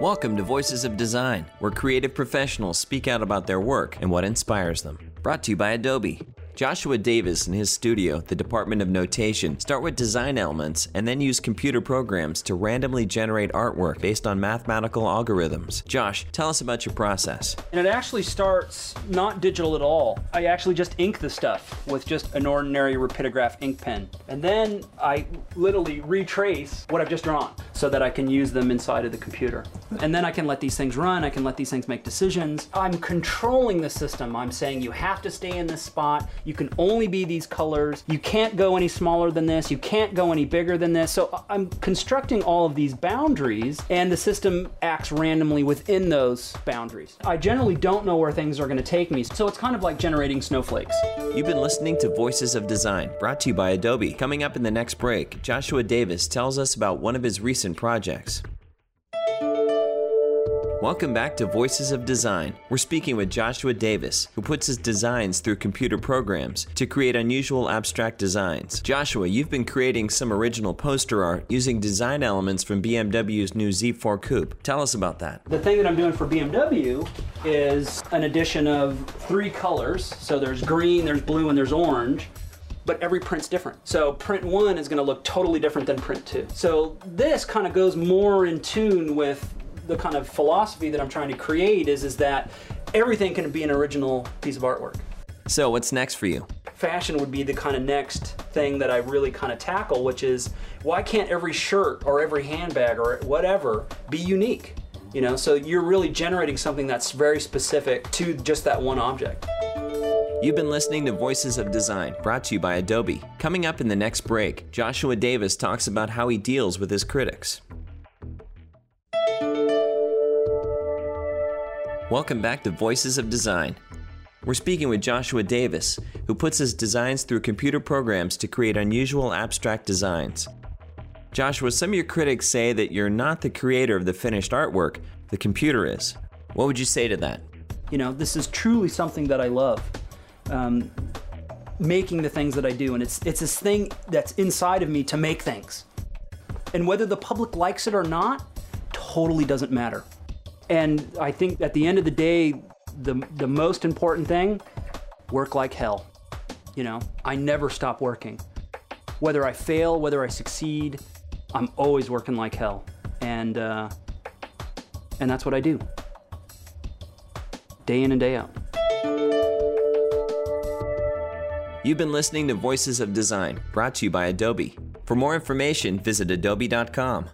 Welcome to Voices of Design, where creative professionals speak out about their work and what inspires them. Brought to you by Adobe. Joshua Davis and his studio, the Department of Notation, start with design elements and then use computer programs to randomly generate artwork based on mathematical algorithms. Josh, tell us about your process. And it actually starts not digital at all. I actually just ink the stuff with just an ordinary rapidograph ink pen. And then I literally retrace what I've just drawn so that I can use them inside of the computer. And then I can let these things run, I can let these things make decisions. I'm controlling the system. I'm saying you have to stay in this spot. You can only be these colors. You can't go any smaller than this. You can't go any bigger than this. So I'm constructing all of these boundaries and the system acts randomly within those boundaries. I generally don't know where things are going to take me. So it's kind of like generating snowflakes. You've been listening to Voices of Design, brought to you by Adobe. Coming up in the next break, Joshua Davis tells us about one of his recent projects. Welcome back to Voices of Design. We're speaking with Joshua Davis, who puts his designs through computer programs to create unusual abstract designs. Joshua, you've been creating some original poster art using design elements from BMW's new Z4 Coupe. Tell us about that. The thing that I'm doing for BMW is an addition of three colors. So there's green, there's blue, and there's orange but every print's different. So print one is gonna look totally different than print two. So this kind of goes more in tune with the kind of philosophy that I'm trying to create is, is that everything can be an original piece of artwork. So what's next for you? Fashion would be the kind of next thing that I really kind of tackle, which is why can't every shirt or every handbag or whatever be unique? You know, so you're really generating something that's very specific to just that one object. You've been listening to Voices of Design, brought to you by Adobe. Coming up in the next break, Joshua Davis talks about how he deals with his critics. Welcome back to Voices of Design. We're speaking with Joshua Davis, who puts his designs through computer programs to create unusual abstract designs. Joshua, some of your critics say that you're not the creator of the finished artwork, the computer is. What would you say to that? You know, this is truly something that I love. Um, making the things that I do, and it's it's this thing that's inside of me to make things. And whether the public likes it or not, totally doesn't matter. And I think at the end of the day, the, the most important thing, work like hell. You know, I never stop working. Whether I fail, whether I succeed, I'm always working like hell. And, uh, and that's what I do. Day in and day out. You've been listening to Voices of Design, brought to you by Adobe. For more information, visit adobe.com.